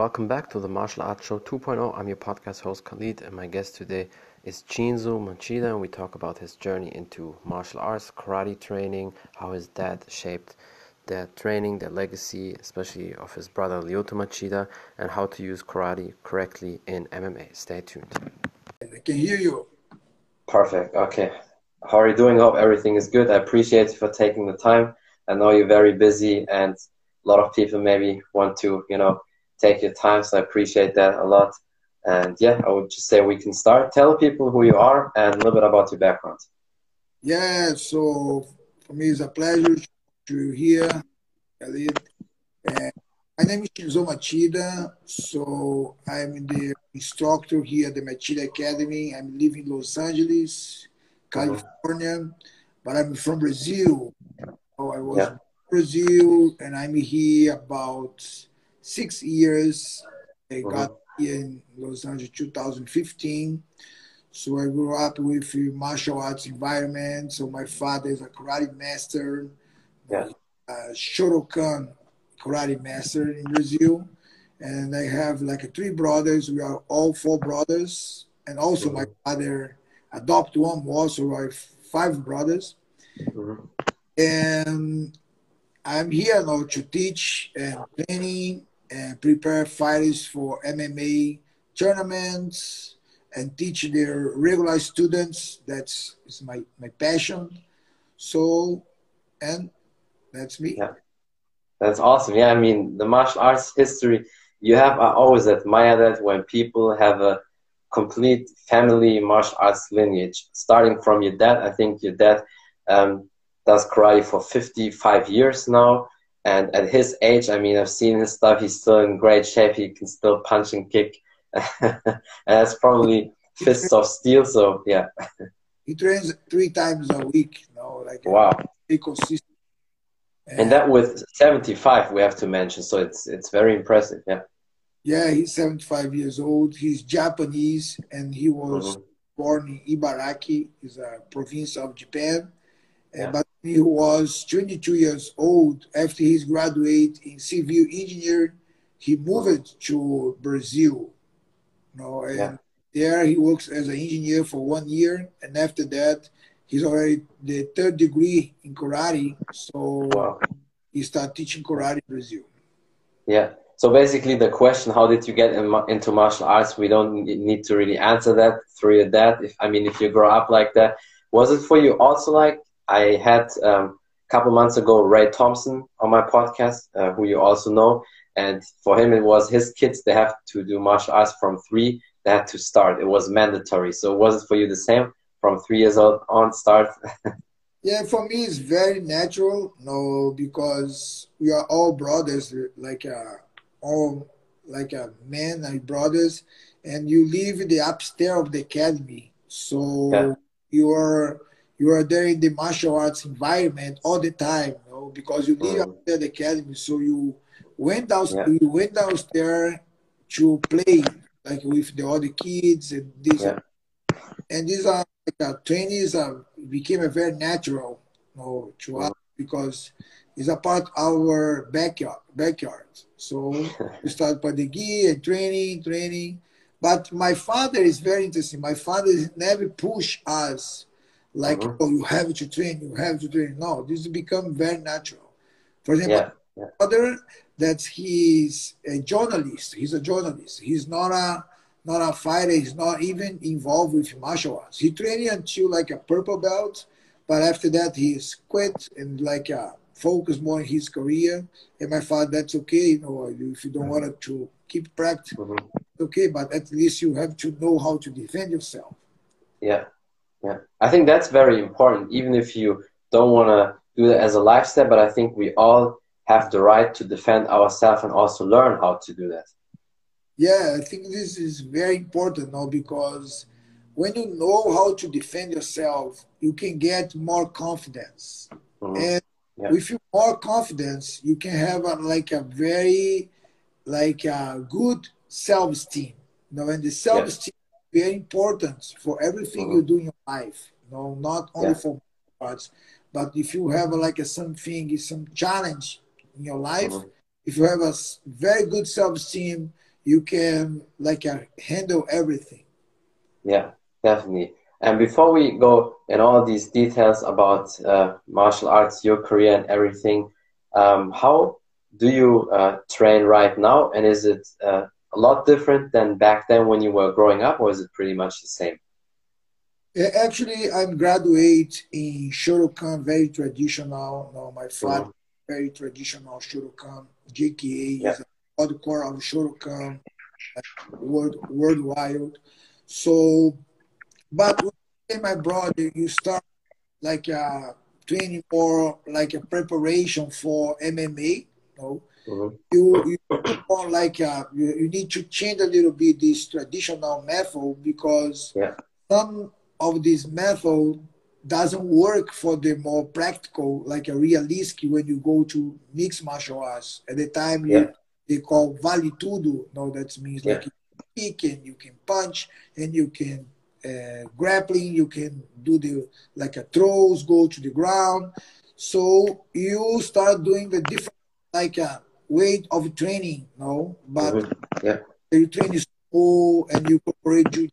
welcome back to the Martial Arts Show 2.0. I'm your podcast host Khalid, and my guest today is Chinzo Machida, and we talk about his journey into martial arts, karate training, how his dad shaped that training, the legacy, especially of his brother Lyoto Machida, and how to use karate correctly in MMA. Stay tuned. I can hear you. Perfect. Okay. How are you doing? Hope everything is good. I appreciate you for taking the time. I know you're very busy, and a lot of people maybe want to, you know, take your time. So I appreciate that a lot. And yeah, I would just say we can start. Tell people who you are and a little bit about your background. Yeah, so for me it's a pleasure to hear, Khalid. And my name is Chinzo Machida. So I'm the instructor here at the Machida Academy. I'm living in Los Angeles, California, uh-huh. but I'm from Brazil. So I was yeah. Brazil and I'm here about six years. I got here in Los Angeles 2015. So I grew up with martial arts environment. So my father is a karate master, yeah. uh, Shotokan karate master in Brazil. And I have like three brothers. We are all four brothers. And also mm-hmm. my father adopted one more, so I have five brothers. Mm-hmm. And I'm here now to teach and training and prepare fighters for MMA tournaments and teach their regular students. That's is my, my passion. So, and that's me. Yeah. That's awesome. Yeah, I mean, the martial arts history, you have I always admire that when people have a complete family martial arts lineage, starting from your dad. I think your dad um, does karate for 55 years now and at his age, I mean, I've seen his stuff. He's still in great shape. He can still punch and kick, and that's probably fists of steel. So yeah. He trains three times a week. You know, like wow, ecosystem. And, and that with seventy five, we have to mention. So it's it's very impressive. Yeah. Yeah, he's seventy five years old. He's Japanese, and he was mm-hmm. born in Ibaraki, is a province of Japan. Yeah. But he was 22 years old. After he graduated in civil engineering he moved to brazil. You know and yeah. there he works as an engineer for one year and after that he's already the third degree in karate. So wow. he started teaching karate in brazil. Yeah. So basically the question how did you get in, into martial arts? We don't need to really answer that through your dad. If i mean if you grow up like that was it for you also like I had um, a couple months ago Ray Thompson on my podcast, uh, who you also know, and for him it was his kids. They have to do martial arts from three. They had to start. It was mandatory. So was it for you the same from three years old on start? yeah, for me it's very natural. No, because we are all brothers, like uh, all like a men and brothers, and you live in the upstairs of the academy. So yeah. you are you are there in the martial arts environment all the time, you know, because you live mm. at the academy. So you went downstairs, yeah. you went downstairs to play like with the other kids and this yeah. and these are like uh, trainees are became a very natural you know, to mm. us because it's a part of our backyard backyard. So we start by the gear and training, training. But my father is very interesting. My father never push us like uh-huh. oh you have to train you have to train no this become very natural for example yeah. yeah. other that he's a journalist he's a journalist he's not a not a fighter he's not even involved with martial arts he trained until like a purple belt but after that he's quit and like uh, focus more on his career and my father that's okay you know if you don't uh-huh. want to keep practice uh-huh. okay but at least you have to know how to defend yourself yeah yeah, I think that's very important, even if you don't want to do that as a lifestyle. But I think we all have the right to defend ourselves and also learn how to do that. Yeah, I think this is very important now because when you know how to defend yourself, you can get more confidence. Mm-hmm. And yeah. with more confidence, you can have a, like a very like a good self-esteem. You know, and the self-esteem very important for everything mm-hmm. you do in your life. You know, not only yeah. for parts, but if you have like a something, some challenge in your life, mm-hmm. if you have a very good self-esteem, you can like uh, handle everything. Yeah, definitely. And before we go in all these details about uh, martial arts, your career and everything, um, how do you uh, train right now? And is it uh, a lot different than back then when you were growing up, or is it pretty much the same? Actually, I'm graduate in Shotokan, very traditional. No, my father, mm. very traditional Shotokan. JKA yeah. is a core of Shotokan, world, worldwide. So, but when my brother, you start like a training or like a preparation for MMA. You know? Mm-hmm. You, you more like a, you, you need to change a little bit this traditional method because yeah. some of this method doesn't work for the more practical, like a realistic when you go to mixed martial arts. At the time, yeah. you, they call vale tudo. No, that means yeah. like you kick and you can punch and you can uh, grappling. You can do the like a throws, go to the ground. So you start doing the different like a weight of training. No, but mm-hmm. yeah, you train slow and you incorporate jiu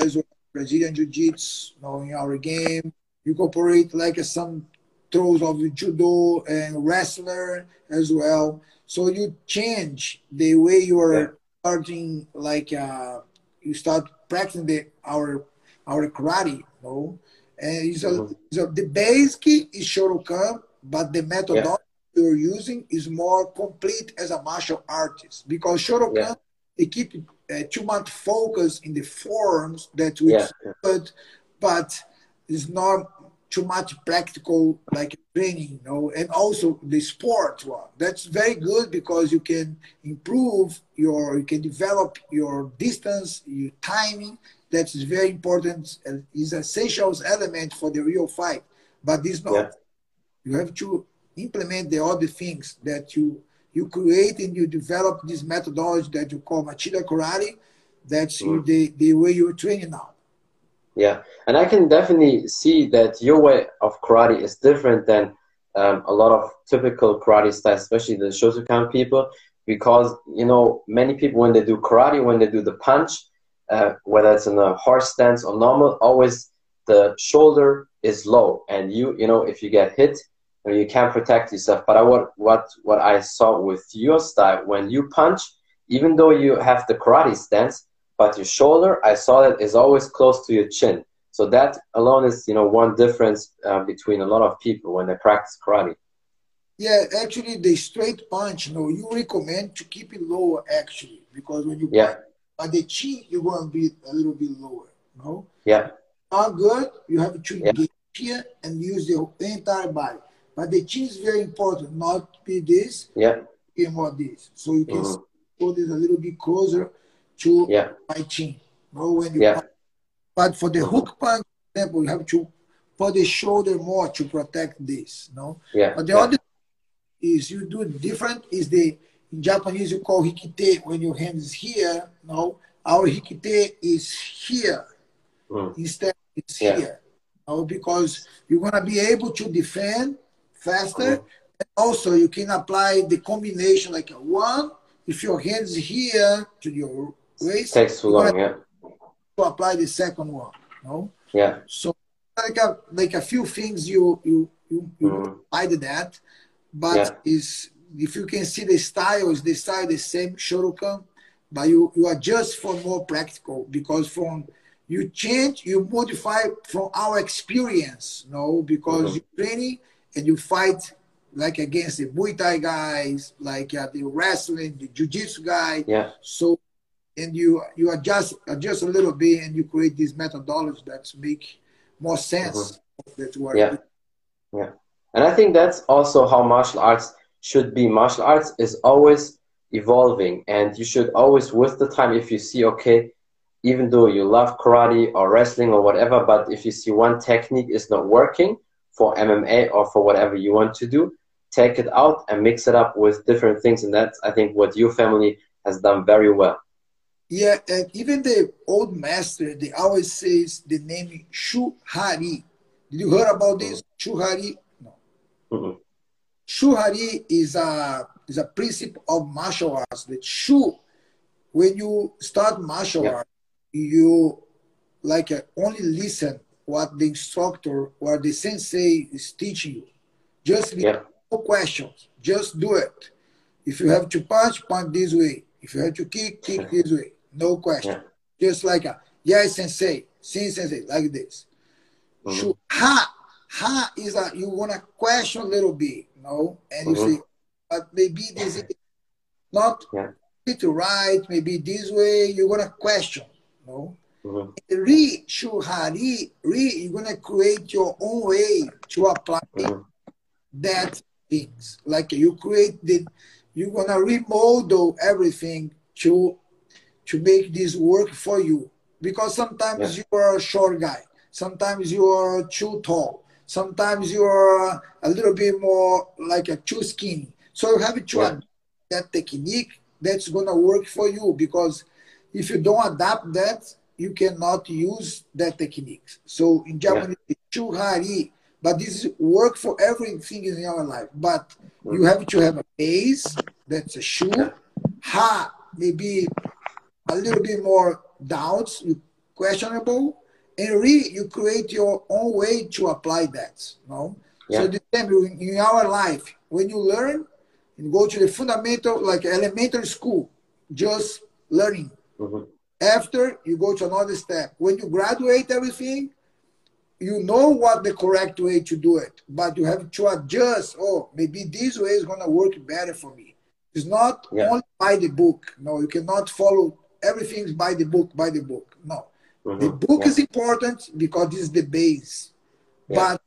as well Brazilian Jiu-Jitsu, you know, in our game. You incorporate like some throws of judo and wrestler as well. So you change the way you are yeah. starting, like uh, you start practicing the, our our karate, you know. And it's mm-hmm. it's a, the basic is Shotokan, but the methodology. You're using is more complete as a martial artist because Shotokan yeah. they keep uh, too much focus in the forms that we yeah. good, but it's not too much practical like training, you know, and also the sport one. That's very good because you can improve your, you can develop your distance, your timing. That's very important and is essential element for the real fight. But this not. Yeah. You have to implement the other things that you you create and you develop this methodology that you call Machida Karate. That's mm. the, the way you're training now. Yeah, and I can definitely see that your way of karate is different than um, a lot of typical karate styles, especially the Shotokan people, because you know many people when they do karate, when they do the punch, uh, whether it's in a horse stance or normal, always the shoulder is low, and you you know if you get hit, you can't protect yourself. But I, what what what I saw with your style when you punch, even though you have the karate stance, but your shoulder, I saw that is always close to your chin. So that alone is you know one difference uh, between a lot of people when they practice karate. Yeah, actually, the straight punch, you know, you recommend to keep it lower actually because when you yeah. punch, but the chin, you're going to be a little bit lower. no? Yeah. Not good. You have to yeah. engage here and use the entire body. But the chin is very important, not be this, yeah, be more this. So you can mm-hmm. put this a little bit closer to yeah. my chin. No, when you yeah. punch. But for the hook punch, example, you have to put the shoulder more to protect this. No, yeah. But the yeah. other is you do different is the in Japanese you call hikite when your hand is here. No, our hikite is here mm. instead it's yeah. here. No, because you're gonna be able to defend faster. And also, you can apply the combination like a one. If your hands here to your waist, takes too long. Yeah. To apply the second one. No. Yeah. So like a like a few things you you you, you mm. apply that, but yeah. is if you can see the style is the style the same Shotokan, but you you adjust for more practical because from you change, you modify from our experience, no, because mm-hmm. you training and you fight like against the Muay Thai guys, like uh, the wrestling, the Jiu-Jitsu guy. Yeah. So, and you you adjust adjust a little bit, and you create these methodologies that make more sense. Mm-hmm. Yeah. Yeah. And I think that's also how martial arts should be. Martial arts is always evolving, and you should always, with the time, if you see, okay, even though you love karate or wrestling or whatever, but if you see one technique is not working, for MMA or for whatever you want to do, take it out and mix it up with different things. And that's, I think, what your family has done very well. Yeah, and even the old master, they always says the name Shu Hari. Did you hear about this? Mm-hmm. Shu Hari? No. Mm-hmm. Shu Hari is a is a principle of martial arts. That Shu when you start martial Yeah. art, you like uh, only listen what the instructor or the sensei is teaching you. Just Yeah. no questions. Just do it. If you have to punch, punch this way. If you have to kick, kick this way. No question. Just like a yeah, sensei, sim sensei, like this. Mhm. Shu- Ha, ha is a you wanna question a little bit, you know, and you Mhm. say, but maybe this is not Yeah. right, maybe this way. You're gonna question, you know. Mhm. Re, shuhari, re, you're gonna create your own way to apply Mhm. that things. Like you create the, you're gonna remodel everything to to make this work for you. Because sometimes you are a short guy, sometimes you are too tall, sometimes you are a little bit more like a too skinny. So you have to Yeah. adapt that technique that's gonna work for you. Because if you don't adapt that, you cannot use that technique. So in Japanese, it's shuhari, but this work for everything in our life. But you have to have a base that's a Shu. Yeah. Ha, maybe a little bit more doubts, you questionable. And re, you create your own way to apply that. No, Yeah. so the same in, our life, when you learn, and go to the fundamental, like elementary school, just learning. Mhm. After you go to another step. When you graduate everything, you know what the correct way to do it, but you have to adjust. Oh, maybe this way is gonna work better for me. It's not Yeah. only by the book. No, you cannot follow everything by the book, by the book. No. The Mhm. book Yeah. is important because this is the base. Yeah. But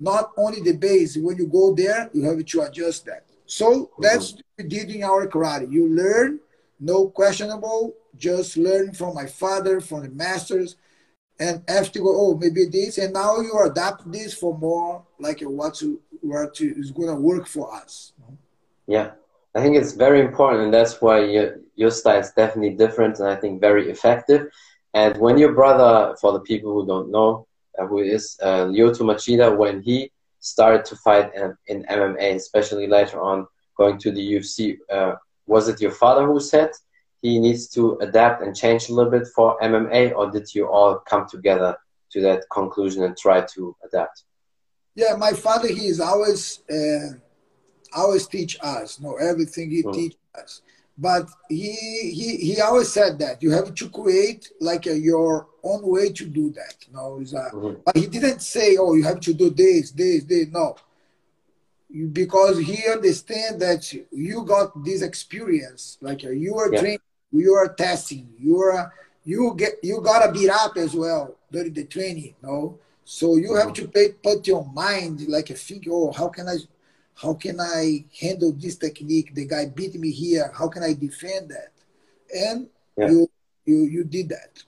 not only the base. When you go there, you have to adjust that. So that's Mm-hmm. what we did in our karate. You learn, no questionable, just learn from my father, from the masters, and after go, oh, maybe this, and now you adapt this for more like a what to what to, is gonna work for us. Yeah, I think it's very important, and that's why your, your style is definitely different, and I think very effective. And when your brother, for the people who don't know, uh, who is uh, Lyoto Machida, when he started to fight in, in MMA, especially later on going to the UFC, uh, was it your father who said he needs to adapt and change a little bit for MMA, or did you all come together to that conclusion and try to adapt? Yeah, my father, he is always uh, always teach us, know everything he Mm. teach us. But he he he always said that you have to create like a, your own way to do that. No, it's a, Mhm. but he didn't say, "Oh, you have to do this, this, this." No, because he understand that you got this experience, like you are Yeah. training, you are testing, you are you get you gotta beat up as well during the training. No, so you have to pay, put your mind like a think. Oh, how can I, how can I handle this technique? The guy beat me here. How can I defend that? And Yeah. you you you did that.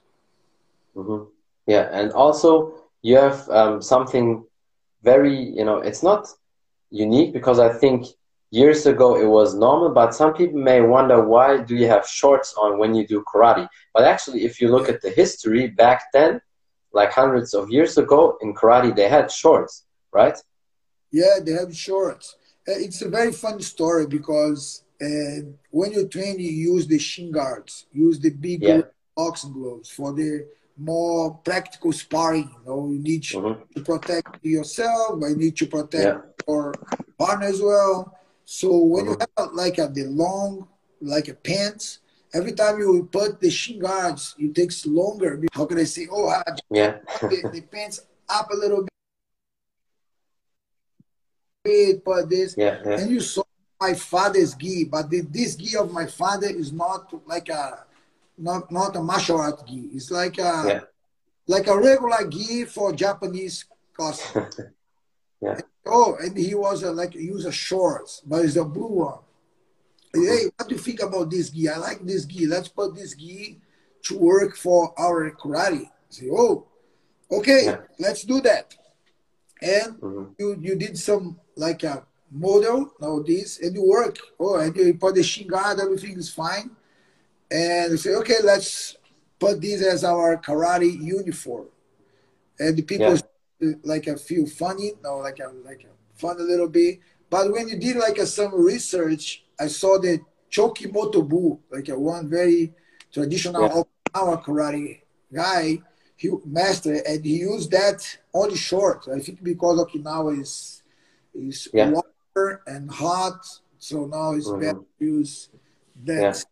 hmm Yeah, and also you have um, something very, you know, it's not unique because I think years ago it was normal, but some people may wonder why do you have shorts on when you do karate? But actually, if you look at the history back then, like hundreds of years ago in karate, they had shorts, right? Yeah, they have shorts. Uh, It's a very fun story because uh, when you train, you use the shin guards, use the bigger Yeah. boxing gloves for the more practical sparring. You know, you need to Mhm. to protect yourself, you need to protect Yeah. your partner as well. So when you Mhm. have like a, the long, like a pants, every time you put the shin guards, it takes longer. How can I say? Oh, I Yeah. the, the pants up a little bit, put this, yeah, yeah, and you saw my father's gi, but the, this gi of my father is not like a not not a martial art gi. It's like a Yeah. like a regular gi for Japanese costume. Yeah. Oh, and he was a, like use a shorts, but it's a blue one. Hey, what do you think about this gi? I like this gi. Let's put this gi to work for our karate. Say, oh, okay, Yeah. let's do that. And Mhm. you you did some like a model, now this, and you work. Oh, and you put the shin guard, everything is fine. And you say, okay, let's put this as our karate uniform. And the people Yeah. Like a feel funny, no, like a like a fun a little bit. But when you did like a, some research, I saw that Choki Motobu, like a one very traditional yeah. Okinawa karate guy, he master and he used that only short. I think because Okinawa is is yeah. water and hot, so now it's mm-hmm. better to use that yeah.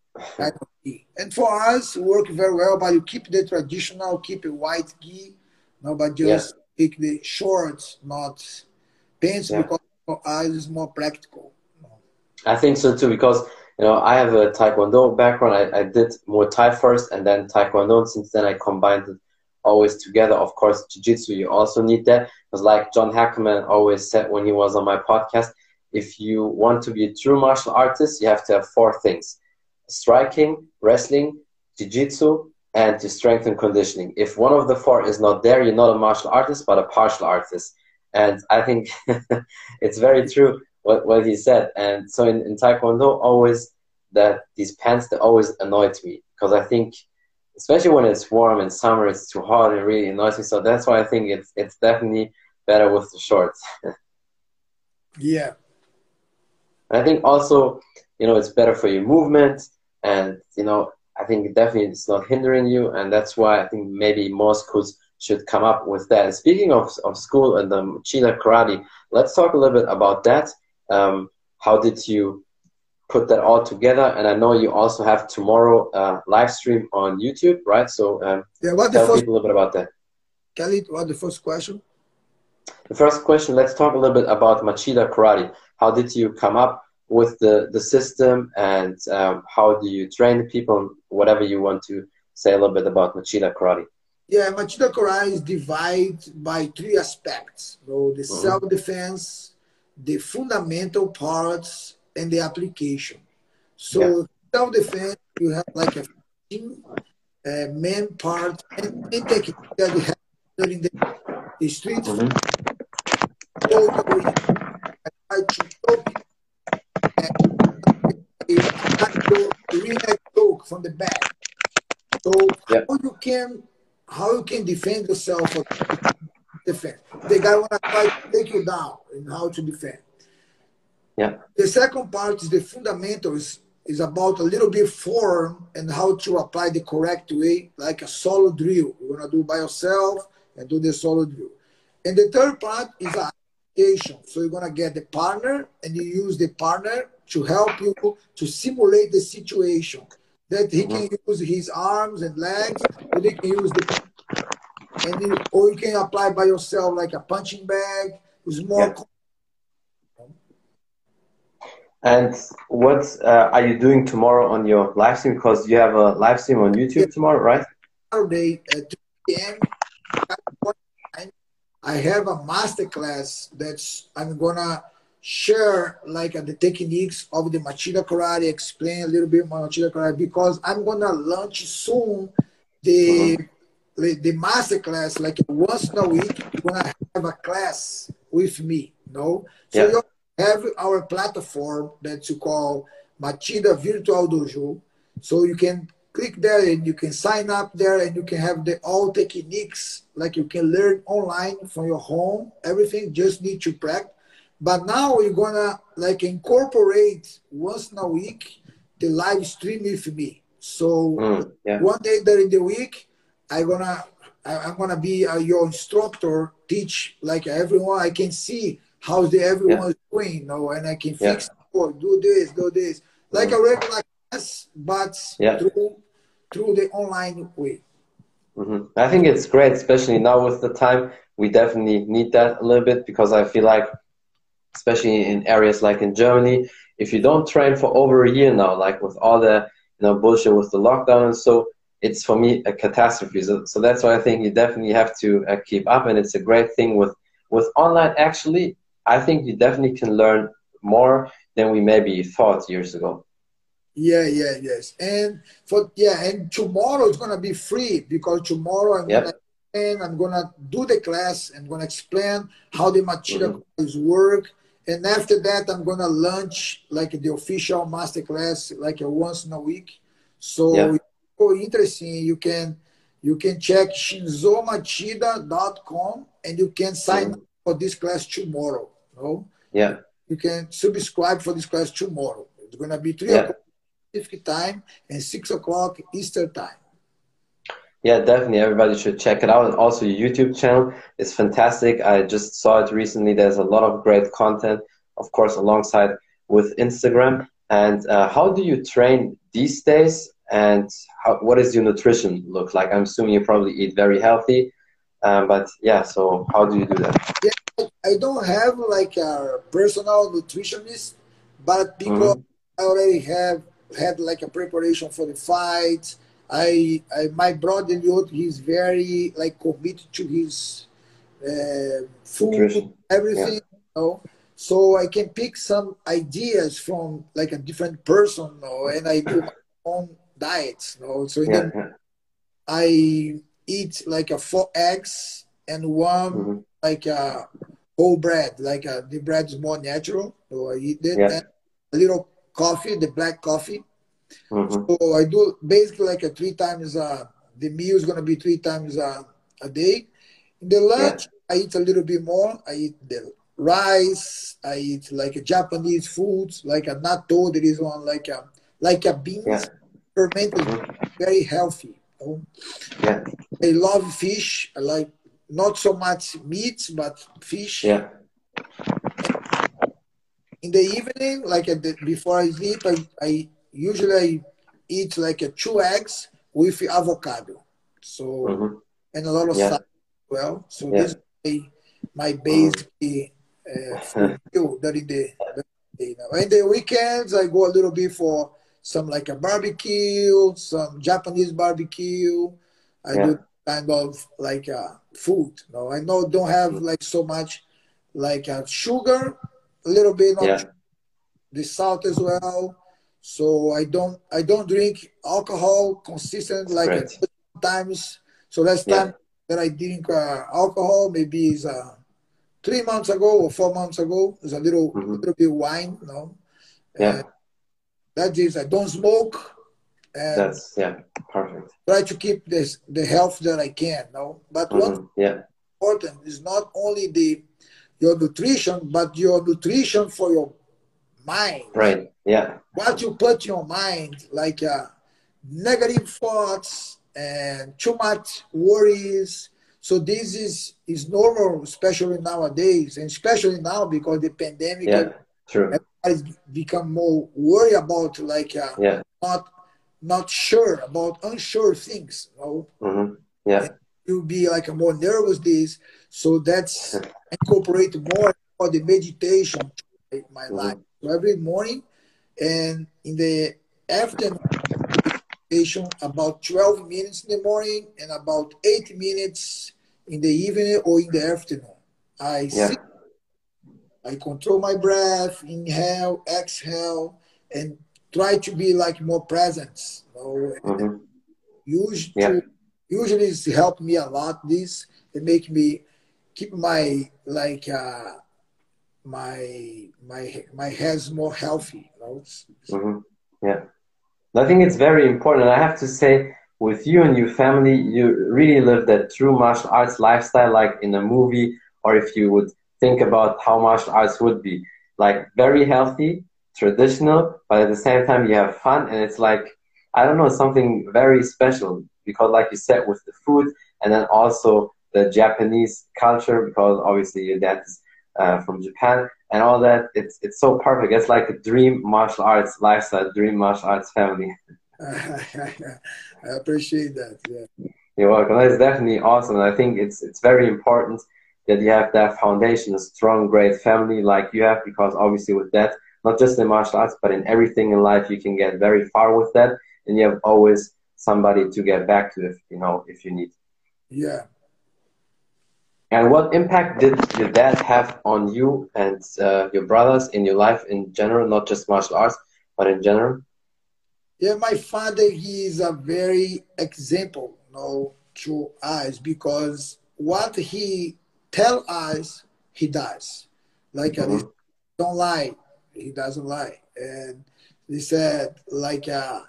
And for us, work very well, but you keep the traditional, keep a white gi, no, but just yeah. take the shorts, not pants, because for us it's more practical. I think so too, because you know I have a Taekwondo background. I, I did Muay Thai first, and then Taekwondo. Since then, I combined it always together. Of course, Jiu-Jitsu, you also need that. Because like John Hackleman always said when he was on my podcast, if you want to be a true martial artist, you have to have four things: striking, wrestling, Jiu-Jitsu, and to strengthen conditioning. If one of the four is not there, you're not a martial artist, but a partial artist. And I think it's very true what, what he said. And so in, in Taekwondo, always that these pants, they always annoyed me because I think, especially when it's warm in summer, it's too hot and really annoys me. So that's why I think it's, it's definitely better with the shorts. yeah. I think also, you know, it's better for your movement and, you know, I think definitely it's not hindering you. And that's why I think maybe more schools should come up with that. speaking of, of school and the Machida Karate, let's talk a little bit about that um, how did you put that all together? And I know you also have tomorrow uh, live stream on YouTube, right? So um, yeah, what tell first, people a little bit about that. Kelly, what the first question? The first question. Let's talk a little bit about Machida Karate. How did you come up with the the system, and um, how do you train the people? Whatever you want to say a little bit about Machida Karate. Yeah, Machida Karate is divided by three aspects. So the mm-hmm. self defense, the fundamental parts and the application. So yeah. self-defense, you have like a uh, main part and, and technique that you have during the, the street. Mm-hmm. So I try to talk from the back. So yeah. how you can how you can defend yourself defend. The guy wanna try to take you down and how to defend. Yeah. The second part is the fundamentals is about a little bit form and how to apply the correct way, like a solo drill. You're gonna do by yourself and do the solo drill. And the third part is application. So you're gonna get the partner and you use the partner to help you to simulate the situation. That he can mm-hmm. use his arms and legs, or they can use the and you, or you can apply by yourself like a punching bag. It's more. Yeah. And what uh, are you doing tomorrow on your live stream? Because you have a live stream on YouTube tomorrow, right? Saturday at 2 p.m. I have a master class that's I'm gonna share like uh, the techniques of the Machida Karate, explain a little bit more Machida Karate because I'm gonna launch soon the uh-huh the master class, like once a week, you're gonna have a class with me. No, so yeah. you have our platform that you call Machida Virtual Dojo. So you can click there and you can sign up there and you can have the all techniques like you can learn online from your home. Everything just need to practice. But now you're gonna like incorporate once in a week the live stream with me. So mm, yeah. one day during the week I'm gonna I'm gonna be uh, your instructor, teach like everyone. I can see how the everyone is doing, you know, and I can fix yeah. or do this, do this, like mm-hmm. a regular class, but yeah. through through the online way. Mm-hmm. I think it's great, especially now with the time. We definitely need that a little bit because I feel like, especially in areas like in Germany, if you don't train for over a year now, like with all the you know bullshit with the lockdown and so, it's for me a catastrophe. So, so that's why I think you definitely have to uh, keep up, and it's a great thing with with online. Actually, I think you definitely can learn more than we maybe thought years ago. Yeah, yeah, yes, and for yeah, and tomorrow it's gonna be free because tomorrow I'm yep. gonna and I'm gonna do the class. I'm gonna explain how the Machida mm-hmm. work, and after that I'm gonna launch like the official masterclass like once in a week. So. Yep interesting, you can you can check chinzomachida.com and you can sign up for this class tomorrow. No? Yeah. You can subscribe for this class tomorrow. It's gonna be three yeah. Pacific time and six o'clock Eastern time. Yeah, definitely. Everybody should check it out. And also, your YouTube channel is fantastic. I just saw it recently. There's a lot of great content, of course, alongside with Instagram. And uh, how do you train these days? And how, what does your nutrition look like? I'm assuming you probably eat very healthy. Um, but yeah, so how do you do that? Yeah, I don't have like a personal nutritionist, but because mm-hmm. I already have had like a preparation for the fights I, I my brother he's very like committed to his uh, food, Nutrition. everything. Yeah. You know? So I can pick some ideas from like a different person, you know, and I do my own diets. You know? So yeah, then. I eat like a four eggs and one mm-hmm. like a whole bread, like a, the bread is more natural. So I eat it. Yeah. a little coffee, the black coffee Mm-hmm. So I do basically like a three times uh, the meal is gonna be three times uh, a day. In the lunch, yeah. I eat a little bit more. I eat the rice. I eat like a Japanese foods, like a natto. There is one like a like a beans yeah. fermented, mm-hmm. very healthy. You know? Yeah. I love fish. I like not so much meat, but fish. Yeah. In the evening, like the, before I sleep, I, I usually I eat like a two eggs with avocado. So mm-hmm. and a lot of yeah. salad as well. So yeah. this is my, my basic uh, food during the, day. Now. And the weekends I go a little bit for some like a barbecue, some Japanese barbecue. I yeah. do kind of like uh, food. No, I know don't have mm. like so much like uh, sugar, a little bit of yeah. the salt as well. So I don't I don't drink alcohol consistent like right. times. So last time yeah. that I drink uh, alcohol maybe is uh, three months ago or four months ago. It's a little mm-hmm. little bit wine, you know. Yeah. that is I don't smoke. And That's yeah, perfect. Try to keep this the health that I can, know. But mm-hmm. what's yeah. important is not only the your nutrition, but your nutrition for your mind. Right. Yeah. What you put your mind, like uh, negative thoughts and too much worries. So this is is normal, especially nowadays, and especially now because the pandemic. Yeah. True. Has become more worried about like uh, yeah. not not sure about unsure things. You know? mm-hmm. Yeah. you'll be like a more nervous days. So that's incorporate more for the meditation in my mm-hmm. life. So every morning and in the afternoon, about 12 minutes in the morning and about 8 minutes in the evening or in the afternoon. I yeah. sit, I control my breath, inhale, exhale, and try to be like more present. You know? mm-hmm. usually, yeah. usually it's helped me a lot. This it make me keep my like uh, my my my head's more healthy. You know? mm-hmm. Yeah, I think it's very important. I have to say, with you and your family, you really live that true martial arts lifestyle, like in a movie, or if you would think about how martial arts would be, like very healthy, traditional, but at the same time you have fun, and it's like I don't know something very special because, like you said, with the food, and then also the Japanese culture, because obviously your dad is uh, from Japan and all that. It's it's so perfect. It's like a dream martial arts lifestyle, dream martial arts family. I appreciate that. Yeah. You're welcome. That's definitely awesome. I think it's it's very important that you have that foundation, a strong, great family like you have, because obviously with that, not just in martial arts, but in everything in life, you can get very far with that, and you have always somebody to get back to if you know if you need. Yeah, and what impact did your dad have on you and uh, your brothers in your life in general, not just martial arts, but in general? Yeah, my father, he is a very example you know, to us because what he tell us, he does. Like, mm-hmm. don't lie, he doesn't lie. And he said, like, uh,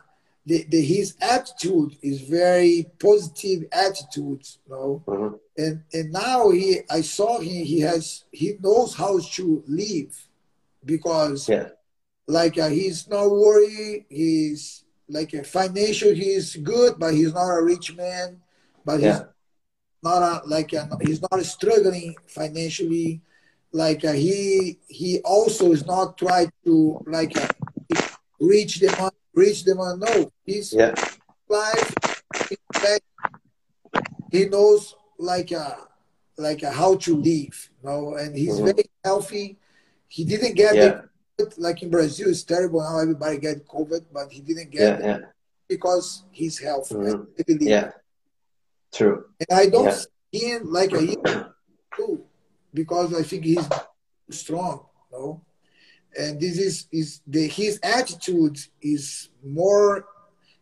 the, the, his attitude is very positive attitude, you know. Mm-hmm. And and now he, I saw him. He has he knows how to live, because yeah. like uh, he's not worried. He's like a financial. He's good, but he's not a rich man. But he's Yeah. not a, like a, he's not struggling financially. Like uh, he he also is not trying to like uh, reach the money, reach the money. No, he's Yeah. life. He, knows like a like a how to live, you know, and he's Mhm. very healthy. He didn't get Yeah. COVID, like in Brazil. It's terrible now. Everybody get COVID, but he didn't get Yeah. it because he's healthy. Mhm. Believe. Yeah. True. And I don't see him like a too, because I think he's strong, you know. And this is is the his attitude is more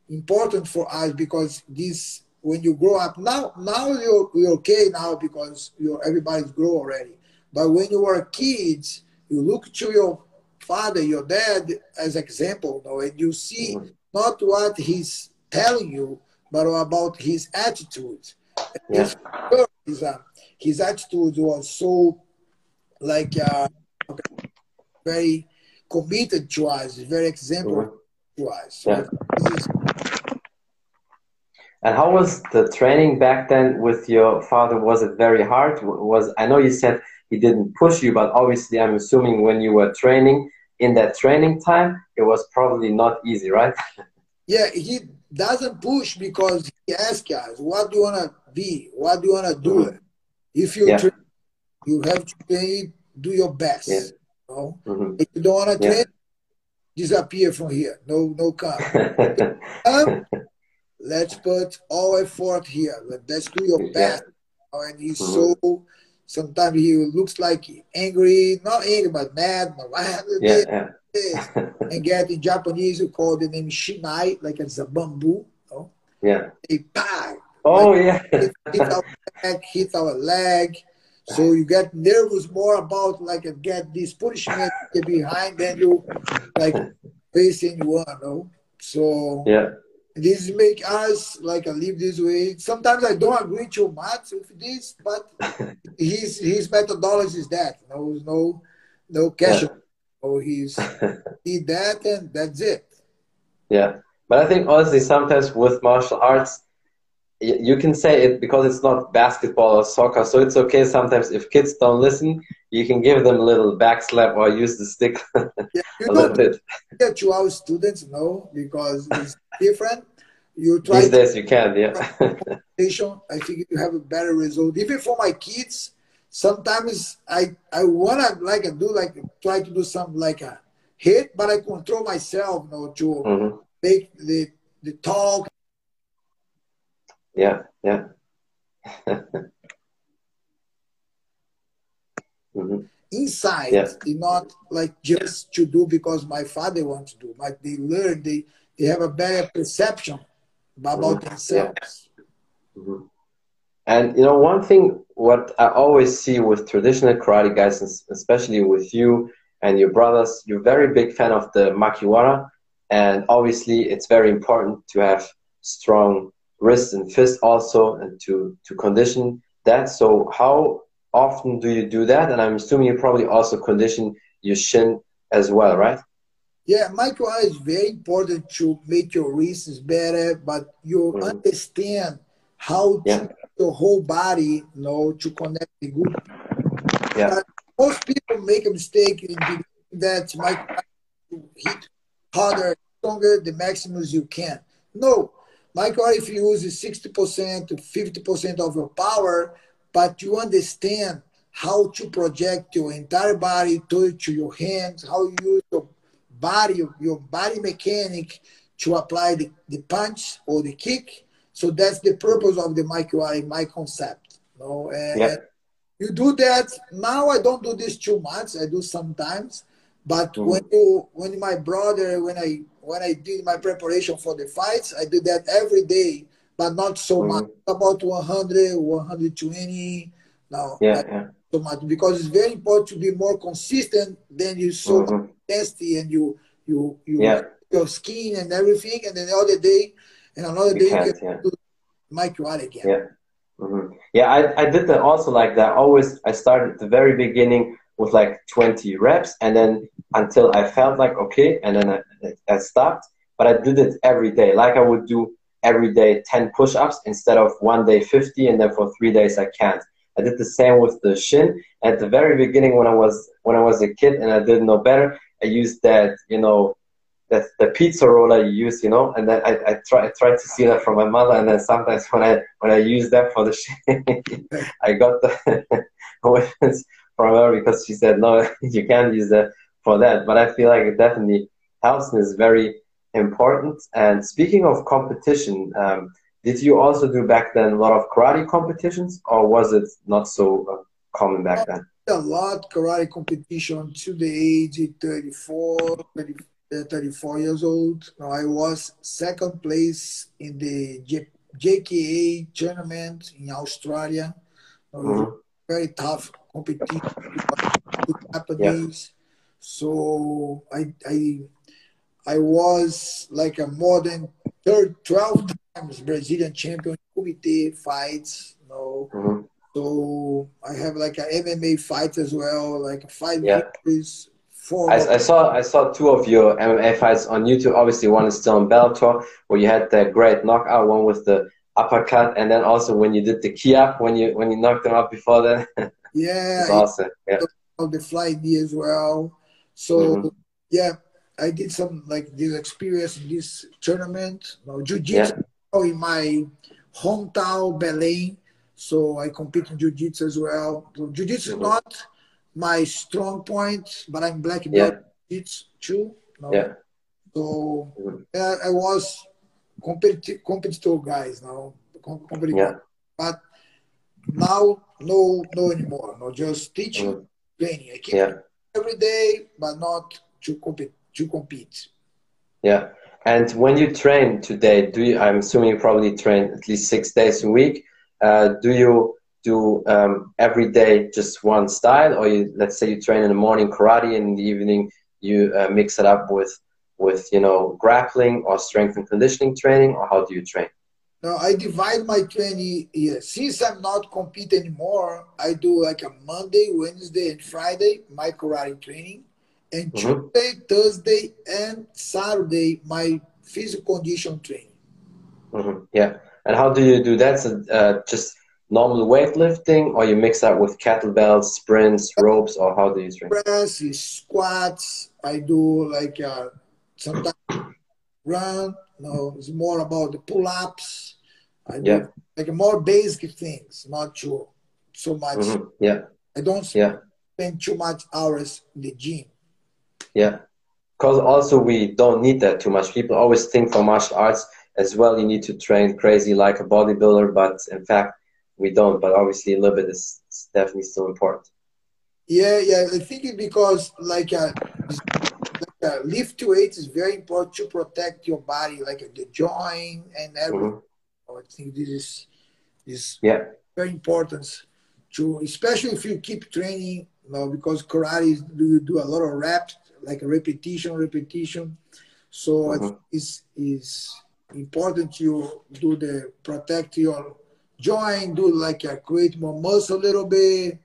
important for us because this when you grow up now now you're, you're okay now because you're everybody's grow already. But when you were kids, you look to your father, your dad as example, you know, and you see Mhm. not what he's telling you, but about his attitude. Yeah. His, his, attitude was so like uh, very committed to us, very example Mhm. to us. Yeah. And how was the training back then with your father? Was it very hard? Was I know you said he didn't push you, but obviously I'm assuming when you were training in that training time, it was probably not easy, right? yeah, he doesn't push because he asks us, "What do you wanna be? What do you wanna do?" Mhm. If you Yeah. train, you have to train, do your best. Yeah. Know? Mhm. If you don't wanna Yeah. train, disappear from here. No, no come. Come, let's put all effort here. Let- Let's do your Yeah. best. And he's Mhm. so. Sometimes he looks like angry, not angry, but mad. Yeah, yeah. And get in Japanese, you call the name shinai, like it's a bamboo. Know? yeah. They bang, Oh yeah. hit, hit our back, hit our leg. So you get nervous more about like get this punishment behind than you like facing one. You know? So yeah. this make us like a live this way. Sometimes I don't agree too much with this, but his his methodology is that no no no cash. Yeah. So he's did that and that's it. Yeah, but I think honestly, sometimes with martial arts, you can say it because it's not basketball or soccer, so it's okay. Sometimes if kids don't listen, you can give them a little back slap or use the stick a Yeah, you little don't bit. get to our students no because it's different. You try These days you can, yeah. I think you have a better result. Even for my kids, sometimes I I wanna like do like try to do something like a hit, but I control myself, you know, to hmm make the the talk Yeah, yeah. hmm inside, Yeah. not like just to do because my father wants to do. But they learn, they they have a better perception about Mhm. themselves. Mhm. And you know, one thing what I always see with traditional karate guys, especially with you and your brothers, you're very big fan of the makiwara, and obviously it's very important to have strong wrists and fist also, and to to condition that. So how often do you do that? And I'm assuming you probably also condition your shin as well, right? Yeah, makiwara is very important to make your wrists better, but you Mhm. understand how to Yeah. your whole body, you know, to connect the good. Yeah. But most people make a mistake in that makiwara to hit harder, stronger, the maximum you can. No, makiwara if you use 60% to 50% of your power, but you understand how to project your entire body to, to your hands, how you use your body, your body mechanic to apply the, the punch or the kick. So that's the purpose of the makiwara in my concept. You know? and, and you do that now i don't do this too much i do sometimes but Mhm. when you when my brother when i when i did my preparation for the fights i did that every day but not so Mhm. much about 100 120 no Yeah, yeah. so much because it's very important to be more consistent than you so Mhm. nasty and you you you Yeah. your skin and everything and then the other day and another You day you can't, can yeah. do makiwara again Yeah. hmm Yeah, I, I did that also like that. Always, I started at the very beginning with like 20 reps, and then until I felt like okay, and then I, I stopped. But I did it every day, like I would do every day 10 push-ups instead of one day 50, and then for three days I can't. I did the same with the shin. At the very beginning, when I was when I was a kid and I didn't know better, I used that you know that the pizza roller you use, you know, and then I, I try I tried to see that from my mother, and then sometimes when I when I use that for the shin, I got the from her because she said no, you can't use that for that. But I feel like it definitely helps and is very important. And speaking of competition. Um, did you also do back then a lot of karate competitions, or was it not so uh, common back then? A lot karate competition to the age of 34, 30, uh, 34 years old. I was second place in the J- JKA tournament in Australia. Mm-hmm. Very tough competition Japanese. Yeah. So I, I I was like a more than third, 12 times Brazilian champion Kumite fights. You know? Mm-hmm. So I have like an MMA fight as well, like five yeah. victories. Four. I, I, saw I saw two of your MMA fights on YouTube. Obviously, one is still on Bellator, where you had that great knockout, one with the uppercut, and then also when you did the key up when you when you knocked them out before that. Yeah, it's awesome. Yeah, the fly knee as well. So mm-hmm. yeah, I did some like this experience in this tournament. You know, jiu-jitsu yeah. in my hometown, Belém. So I compete in jiu-jitsu as well. So jiu-jitsu mm-hmm. is not my strong point, but I'm black belt yeah. jiu-jitsu too. You know? Yeah. So mm-hmm. yeah, I was competitive, competitive guys now, competitive. Yeah. But now, no, no anymore. No, just teaching, mm-hmm. training. I keep yeah. Every day, but not to compete to compete. Yeah. And when you train today, do you, I'm assuming you probably train at least six days a week. Uh, do you do um, every day just one style, or you, let's say you train in the morning karate and in the evening you uh, mix it up with with you know grappling or strength and conditioning training, or how do you train? No, I divide my 20 years. Since I'm not compete anymore, I do like a Monday, Wednesday, and Friday my karate training and mm-hmm. Tuesday, Thursday, and Saturday my physical condition training. Mm-hmm. Yeah, and how do you do that? So, uh, just normal weightlifting, or you mix that with kettlebells, sprints, ropes, or how do you train? Press, squats. I do like uh, sometimes run. No, it's more about the pull-ups. I do yeah. like more basic things, not too so much. Mm-hmm. Yeah. I don't yeah. spend too much hours in the gym. Yeah, because also we don't need that too much. People always think for martial arts as well, you need to train crazy like a bodybuilder, but in fact, we don't. But obviously, a little bit is definitely still important. Yeah, yeah. I think it's because like a, a lift to weight is very important to protect your body, like the joint and everything. Mm-hmm. I think this is is yeah very important to, especially if you keep training. You know, because karate is, you do a lot of reps like a repetition, repetition. So mm-hmm. it's, it's important you do the protect your joint, do like a create more muscle a little bit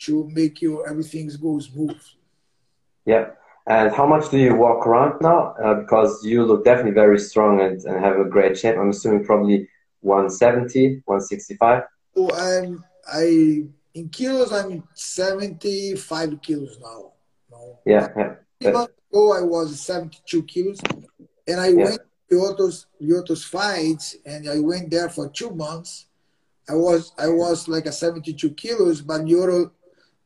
to make you everything go smooth. Yeah. And how much do you walk around now? Uh, because you look definitely very strong and, and have a great shape. I'm assuming probably 170, 165. Oh, I'm I in kilos. I'm 75 kilos now. No. Yeah, yeah months ago, I was 72 kilos, and I yeah. went to Lyoto's, Lyoto's fights, and I went there for two months. I was I was like a 72 kilos, but Lyoto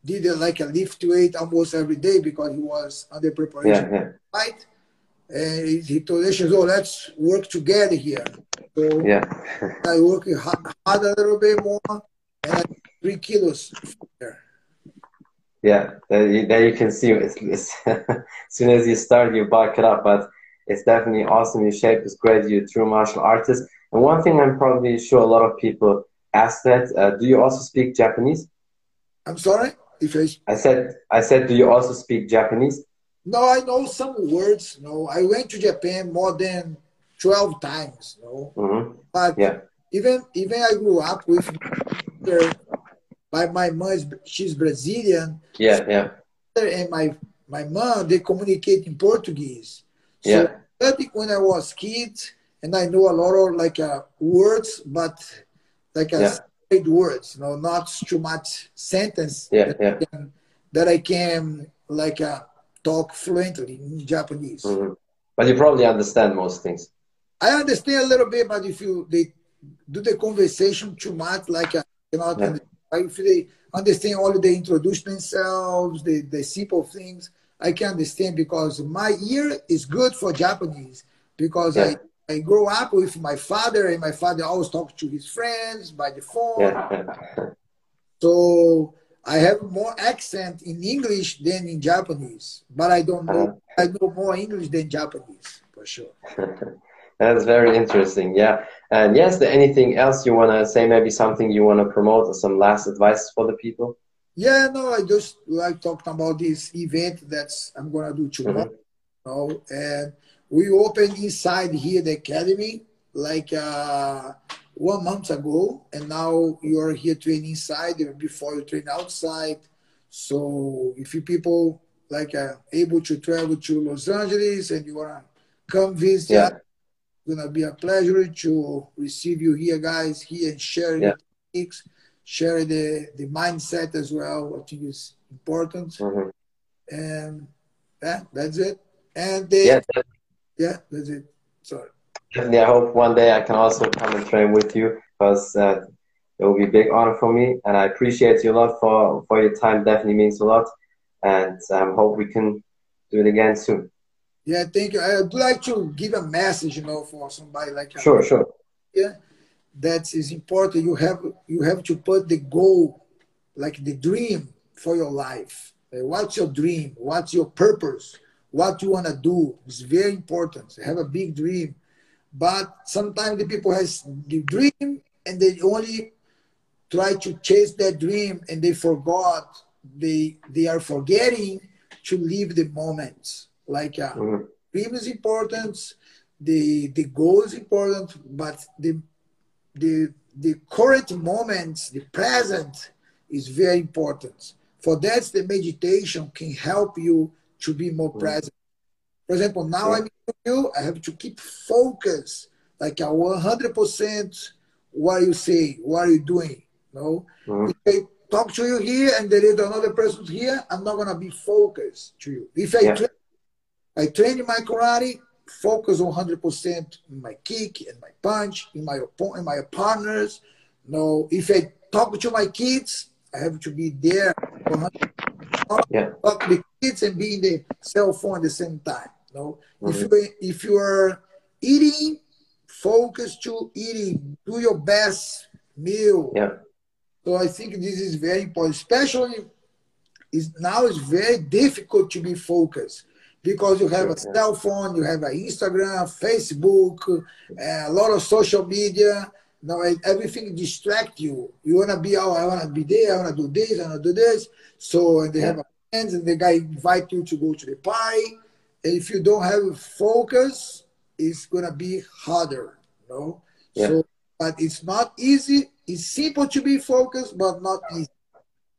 did it like a lift weight almost every day because he was under preparation yeah, yeah. fight. And he told us, "Oh, let's work together here." So yeah, I worked hard, a little bit more, and three kilos there. Yeah, there you can see it's, it's as soon as you start, you bulk it up. But it's definitely awesome. Your shape is great. You're a true martial artist. And one thing I'm probably sure a lot of people ask that: uh, Do you also speak Japanese? I'm sorry. If I, I said, I said, do you also speak Japanese? No, I know some words. No, I went to Japan more than twelve times. No, mm-hmm. but yeah. even even I grew up with my my mom is she's Brazilian. Yeah, yeah. and my my mom they communicate in Portuguese. So Yeah. I think when I was kid and I know a lot of like uh, words, but like a Yeah. Words, you know, not too much sentence Yeah, that, yeah. I can, that I can like uh, talk fluently in Japanese. hmm But you probably understand most things. I understand a little bit, but if you they do the conversation too much, like I cannot Yeah. understand. if they understand all they introduce themselves, the the simple things, I can understand because my ear is good for Japanese because Yeah. I I grew up with my father and my father always talked to his friends by the phone. Yeah. So I have more accent in English than in Japanese, but I don't know. Uh-huh. I know more English than Japanese for sure. That's very interesting. Yeah. And yes, there anything else you want to say? Maybe something you want to promote or some last advice for the people? Yeah, no, I just like talking about this event that's I'm gonna do tomorrow. You know, and we opened inside here the academy like uh, one month ago, and now you're here training inside before you train outside. So if you people like are able to travel to Los Angeles and you wanna come visit, Yeah. it's gonna be a pleasure to receive you here, guys, here and share Yeah. the techniques, share the the mindset as well. I think is important, Mhm. and yeah, that's it. And the, Yeah, yeah, that's it. Sorry. definitely. I hope one day I can also come and train with you because uh, it will be a big honor for me. And I appreciate you a lot for, for your time. Definitely means a lot. And um, hope we can do it again soon. Yeah, thank you. I'd like to give a message, you know, for somebody like Sure, sure. yeah, that is important. You have you have to put the goal, like the dream for your life. What's your dream? What's your purpose? What you wanna do is very important. Have a big dream, but sometimes the people has the dream and they only try to chase that dream and they forgot they they are forgetting to live the moments. Like uh, Mhm. dream is important, the the goal is important, but the the the current moments, the present is very important. For that, the meditation can help you to be more Mm. present. For example, now. I'm with you, I have to keep focus, like a 100% what you say, what you doing. No, Mhm. if I talk to you here and there is another person here, I'm not gonna be focused to you. If I Yeah. train, I train in my karate, focus 100% in my kick and my punch, in my opponent, in my partners. No, if I talk to my kids, I have to be there. 100 Yeah. to kids and be in the cell phone at the same time. No, if Mhm. you if you are eating, focus to eating. Do your best meal. Yeah. So I think this is very important, especially is now it's very difficult to be focused because you have a cell phone, you have an Instagram, Facebook, uh, a lot of social media. Now everything distract you. You wanna be out, I wanna be there, I wanna do this, I wanna do this. So and they have friends and the guy invite you to go to the pie. And if you don't have focus, it's gonna be harder, you know? Yeah. So but it's not easy. It's simple to be focused, but not easy.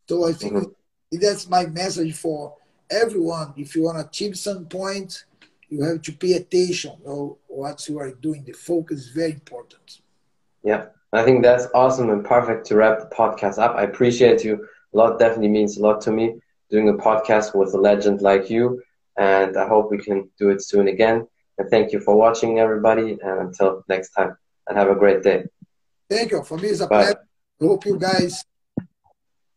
So I think Mhm. that's my message for everyone. If you want to achieve some point, you have to pay attention. You know, what you are doing. The focus is very important. Yeah, I think that's awesome and perfect to wrap the podcast up. I appreciate you a lot. Definitely means a lot to me doing a podcast with a legend like you, and I hope we can do it soon again. And thank you for watching, everybody. And until next time, and have a great day. Thank you. For me, it's a Bye. pleasure. Hope you guys,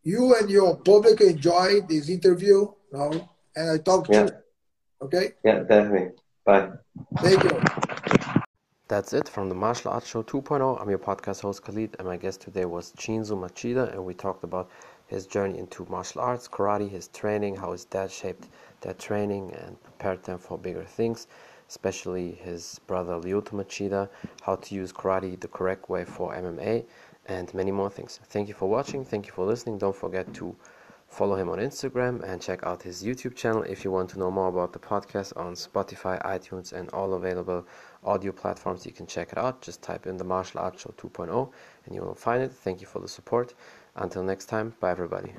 you and your public enjoy this interview. You know, and I talk to Yeah. you. Okay. Yeah, definitely. Bye. Thank you. That's it from the Martial Arts Show 2.0. I'm your podcast host Khalid, and my guest today was Chinzo Machida, and we talked about his journey into martial arts, karate, his training, how his dad shaped that training and prepared them for bigger things, especially his brother Lyoto Machida, how to use karate the correct way for MMA, and many more things. Thank you for watching. Thank you for listening. Don't forget to follow him on Instagram and check out his YouTube channel if you want to know more about the podcast on Spotify, iTunes, and all available audio platforms. You can check it out. Just type in the Martial Arts Show 2.0 and you will find it. Thank you for the support. Until next time, bye everybody.